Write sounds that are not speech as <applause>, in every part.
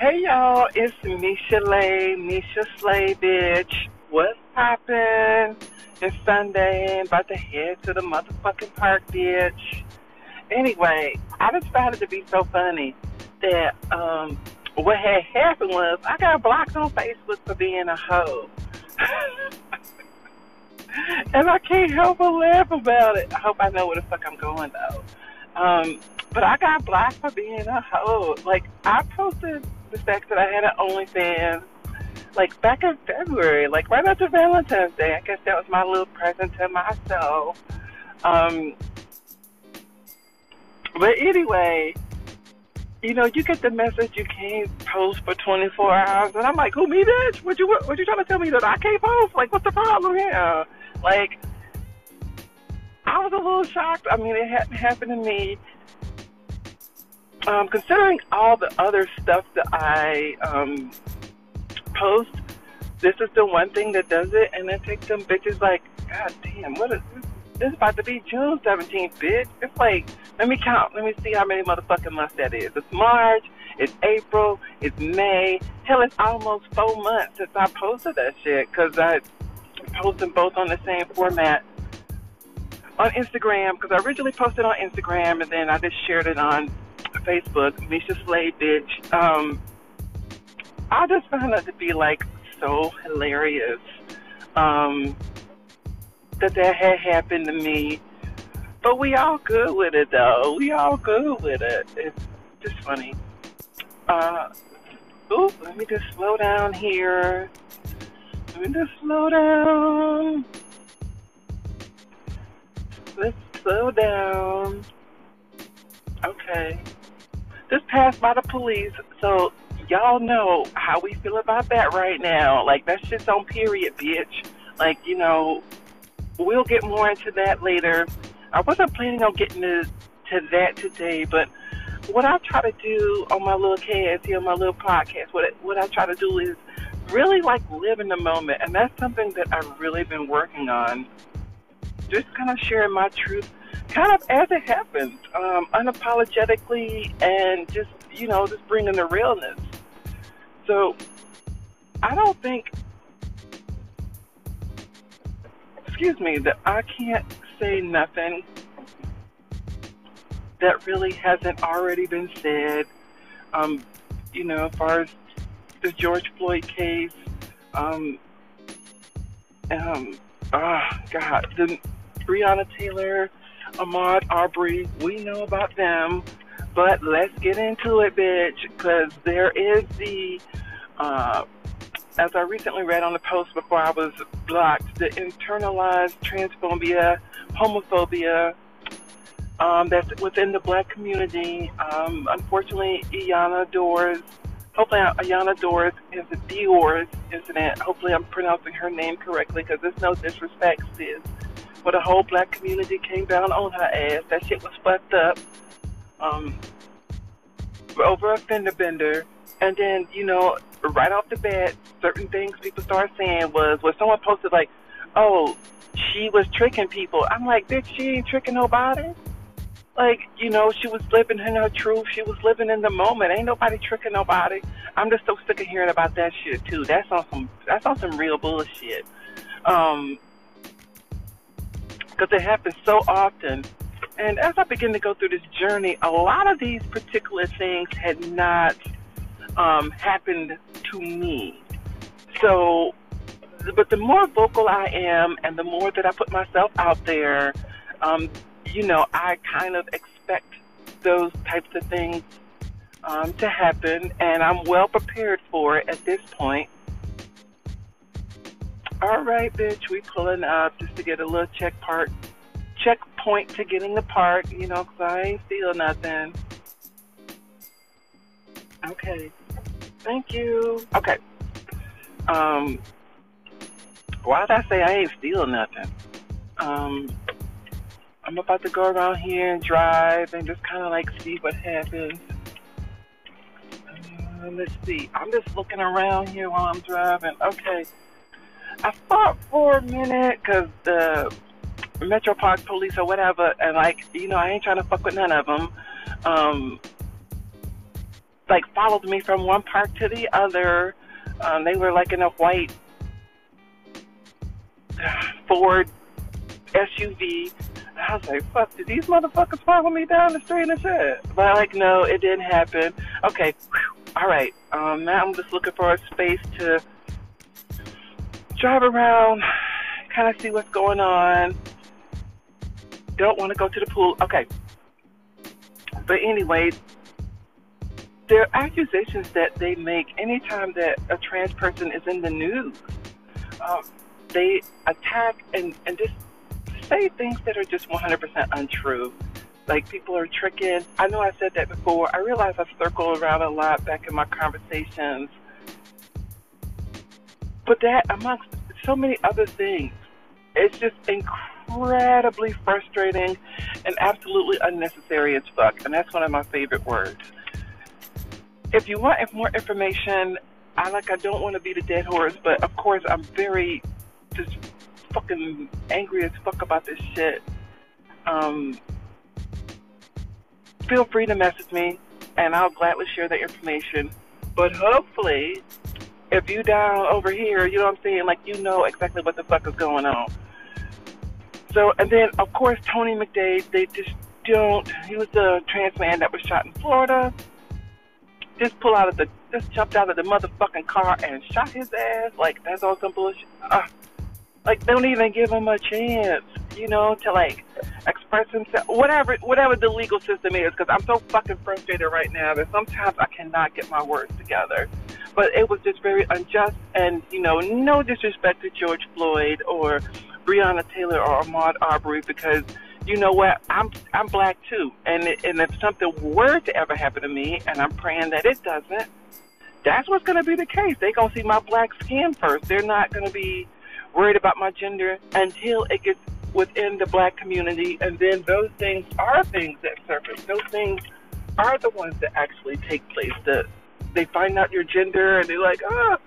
Hey y'all, it's Misha Lay, Misha Slay, bitch. What's poppin'? It's Sunday, about to head to the motherfucking park, bitch. Anyway, I it to be so funny that um, what had happened was I got blocked on Facebook for being a hoe. <laughs> and I can't help but laugh about it. I hope I know where the fuck I'm going though. Um, but I got blocked for being a hoe. Like I posted the fact that I had an OnlyFans like back in February, like right after Valentine's Day. I guess that was my little present to myself. Um, but anyway, you know, you get the message you can't post for 24 hours, and I'm like, who me, bitch? What you what you trying to tell me that I can't post? Like, what's the problem here? Like, I was a little shocked. I mean, it hadn't happened to me. Um, considering all the other stuff that I um, post, this is the one thing that does it, and it takes them bitches like, God damn, what is this? This is about to be June 17th, bitch. It's like, let me count. Let me see how many motherfucking months that is. It's March. It's April. It's May. Hell, it's almost four months since I posted that shit because I posted them both on the same format on Instagram because I originally posted on Instagram and then I just shared it on Facebook. Misha Slay, bitch. Um, I just found it to be like so hilarious. Um, that that had happened to me. But we all good with it though. We all good with it. It's just funny. Uh, ooh, let me just slow down here. Let me just slow down. Let's slow down. Okay. Just passed by the police, so y'all know how we feel about that right now. Like that shit's on period, bitch. Like, you know, we'll get more into that later. I wasn't planning on getting to, to that today, but what I try to do on my little cast here, my little podcast, what what I try to do is really like live in the moment, and that's something that I've really been working on. Just kind of sharing my truth, kind of as it happens, um, unapologetically, and just you know, just bringing the realness. So I don't think excuse me, that I can't say nothing that really hasn't already been said. Um, you know, as far as the George Floyd case, um, um, oh, God, the Breonna Taylor, Ahmaud Arbery, we know about them, but let's get into it, bitch, because there is the uh, as I recently read on the post before I was blocked, the internalized transphobia, homophobia um, that's within the black community. Um, unfortunately, Iyanla Doors, hopefully Iyanla Doors is a Dior's incident. Hopefully I'm pronouncing her name correctly because there's no disrespect, sis. But the whole black community came down on her ass. That shit was fucked up. Um, over a fender bender. And then, you know, right off the bat, certain things people started saying was when someone posted like, "Oh, she was tricking people." I'm like, "Bitch, she ain't tricking nobody." Like, you know, she was living in her truth. She was living in the moment. Ain't nobody tricking nobody. I'm just so sick of hearing about that shit too. That's on some. That's on some real bullshit. Um, because it happens so often. And as I begin to go through this journey, a lot of these particular things had not um, happened to me. So, but the more vocal I am and the more that I put myself out there, um, you know, I kind of expect those types of things um, to happen, and I'm well prepared for it at this point. All right, bitch, we pulling up just to get a little check part, checkpoint to getting the park, you know, 'cause I ain't steal nothing. Okay. Thank you. Okay. Um, why did I say I ain't steal nothing? Um, I'm about to go around here and drive and just kind of like see what happens. Uh, let's see. I'm just looking around here while I'm driving. Okay. I thought for a minute because the Metro Park police or whatever, and like, you know, I ain't trying to fuck with none of them. Um, like followed me from one park to the other. Um, they were like in a white Ford SUV. I was like, fuck, did these motherfuckers follow me down the street and shit? But like, no, it didn't happen. Okay, whew, all right. Um, now I'm just looking for a space to drive around, kind of see what's going on. Don't want to go to the pool. Okay. But anyway, there are accusations that they make anytime that a trans person is in the news. Um, they attack and, and just say things that are just 100% untrue. Like people are tricking. I know I said that before. I realize I've circled around a lot back in my conversations. But that, amongst so many other things, it's just incredibly frustrating and absolutely unnecessary as fuck. And that's one of my favorite words. If you want more information, I like I don't want to be the dead horse, but of course I'm very just fucking angry as fuck about this shit. Um, feel free to message me, and I'll gladly share the information. But hopefully, if you down over here, you know what I'm saying, like you know exactly what the fuck is going on. So, and then of course Tony McDade, they just don't. He was a trans man that was shot in Florida. Just pull out of the, just jumped out of the motherfucking car and shot his ass. Like that's all some bullshit. Uh, like they don't even give him a chance, you know, to like express himself, whatever, whatever the legal system is. Because I'm so fucking frustrated right now that sometimes I cannot get my words together. But it was just very unjust, and you know, no disrespect to George Floyd or Breonna Taylor or Ahmaud Arbery, because you know what, I'm I'm black too, and and if something were to ever happen to me, and I'm praying that it doesn't, that's what's going to be the case. They're going to see my black skin first. They're not going to be worried about my gender until it gets within the black community, and then those things are things that surface. Those things are the ones that actually take place. That they find out your gender and they're like, ah,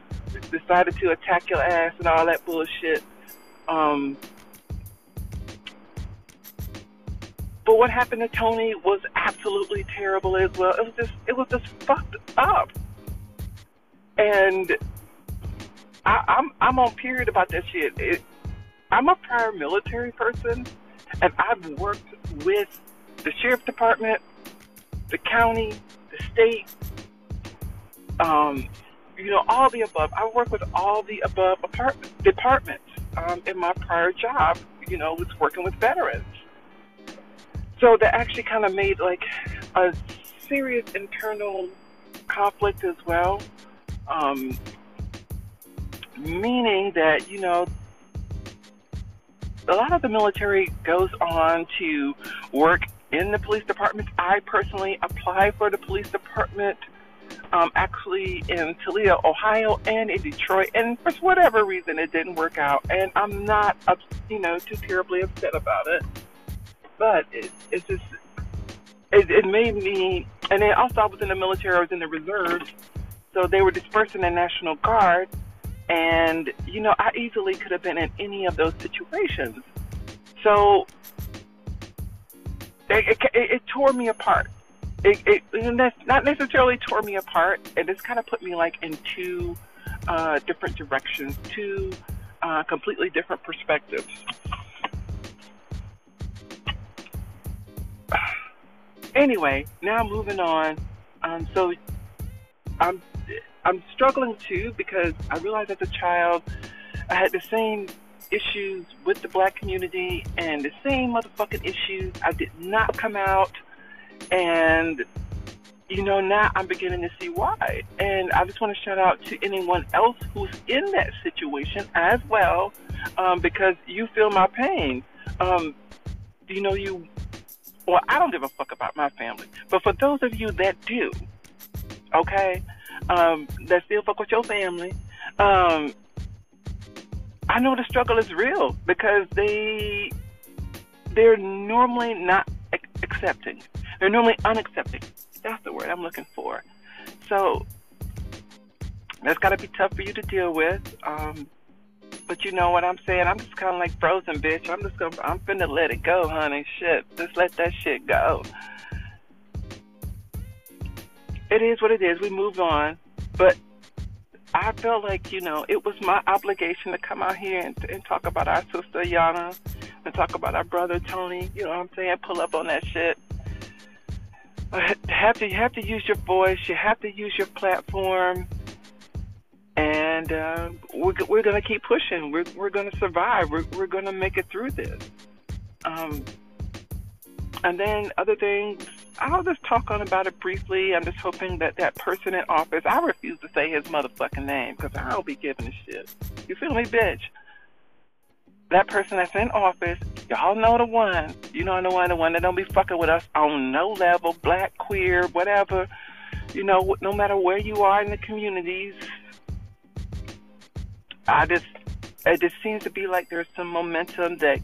decided to attack your ass and all that bullshit. Um, but what happened to Tony was absolutely terrible as well. It was just, it was just fucked up. And I, I'm I'm on period about that shit. It, I'm a prior military person, and I've worked with the sheriff department, the county, the state, um, you know, all the above. I work with all the above apartment, departments um, in my prior job. You know, was working with veterans. So that actually kind of made like a serious internal conflict as well. Um, meaning that, you know, a lot of the military goes on to work in the police department. I personally applied for the police department um, actually in Toledo, Ohio, and in Detroit, and for whatever reason it didn't work out. And I'm not, you know, too terribly upset about it. But it, it's just, it, it made me, and then also I was in the military, I was in the reserves, so they were dispersing the National Guard, and, you know, I easily could have been in any of those situations. So it, it, it tore me apart. It, it not necessarily tore me apart. It just kind of put me like in two uh, different directions, two uh, completely different perspectives. <sighs> Anyway, now moving on. Um, so I'm I'm struggling too because I realized as a child I had the same issues with the black community and the same motherfucking issues. I did not come out and you know, now I'm beginning to see why. And I just want to shout out to anyone else who's in that situation as well, um, because you feel my pain. Um, you know, you, well, I don't give a fuck about my family, but for those of you that do, okay, um, that still fuck with your family, um, I know the struggle is real because they they're normally not accepting. They're normally unaccepting. That's the word I'm looking for. So that's got to be tough for you to deal with. Um, but you know what I'm saying? I'm just kind of like frozen, bitch. I'm just gonna, I'm finna let it go, honey. Shit, just let that shit go. it is what it is. We moved on, but I felt like you know it was my obligation to come out here and, and talk about our sister Yana and talk about our brother Tony. You know what I'm saying? Pull up on that shit. <laughs> Have to you have to use your voice. You have to use your platform, and uh, we're we're gonna keep pushing. We're we're gonna survive. We're we're gonna make it through this. Um, and then other things, I'll just talk on about it briefly. I'm just hoping that that person in office, I refuse to say his motherfucking name because I don't be giving a shit. You feel me, bitch? That person that's in office, y'all know the one. You know the one, the one that don't be fucking with us on no level, black, queer, whatever. You know, no matter where you are in the communities. I just, it just seems to be like there's some momentum that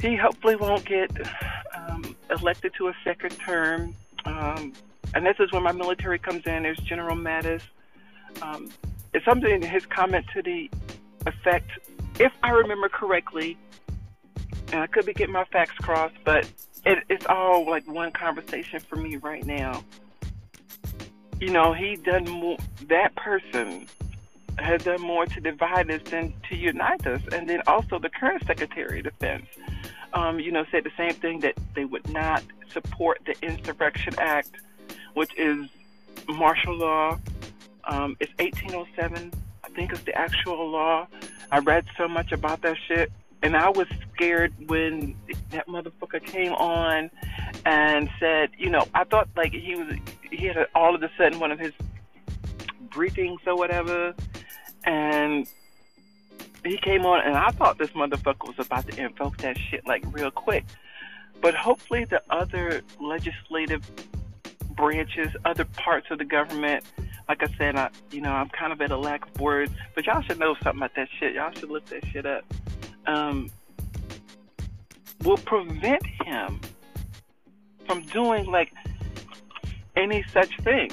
he hopefully won't get um, elected to a second term. Um, and this is where my military comes in. There's General Mattis. Um, it's something in his comment to the effect, if I remember correctly, and I could be getting my facts crossed, but it, it's all like one conversation for me right now. You know, he done more, that person has done more to divide us than to unite us. And then also the current Secretary of Defense um, you know, said the same thing that they would not support the Insurrection Act, which is martial law. Um, it's 1807, I think is the actual law. I read so much about that shit, and I was scared when that motherfucker came on and said, you know, I thought like he was, he had a, all of a sudden one of his briefings or whatever, and he came on, and I thought this motherfucker was about to invoke that shit like real quick. But hopefully, the other legislative branches, other parts of the government, like I said, I you know I'm kind of at a lack of words, but y'all should know something about that shit. Y'all should look that shit up. Um, will prevent him from doing like any such thing.